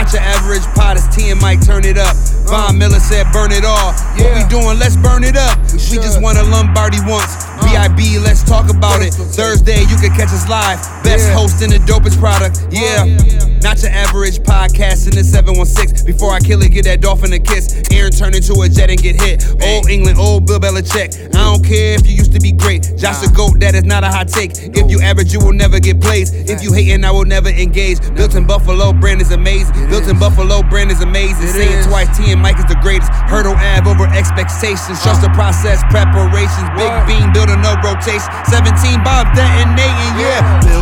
not your average pot, it's T and Mike, turn it up. Von Miller said, burn it all. What we doing, let's burn it up. We, should. just won a Lombardi once. Uh. BIB, let's talk about it. Thursday, you can catch us live. Best Yeah. host and the dopest product. Oh, yeah. Not your average podcast in the 716. Before I kill it, get that dolphin a kiss. Aaron turn into a jet and get hit. Old England, old Bill Belichick. I don't care if you used to be great. Josh a GOAT, that is not a hot take. If you average, you will never get plays. If you hating, I will never engage. Built in Buffalo, brand is amazing. Built in Buffalo, brand is amazing. Say it twice, T and Mike is the greatest. Hurdle Ave over expectations. Trust the process, preparations. Big beam building up rotation. 17 bombs detonating, yeah.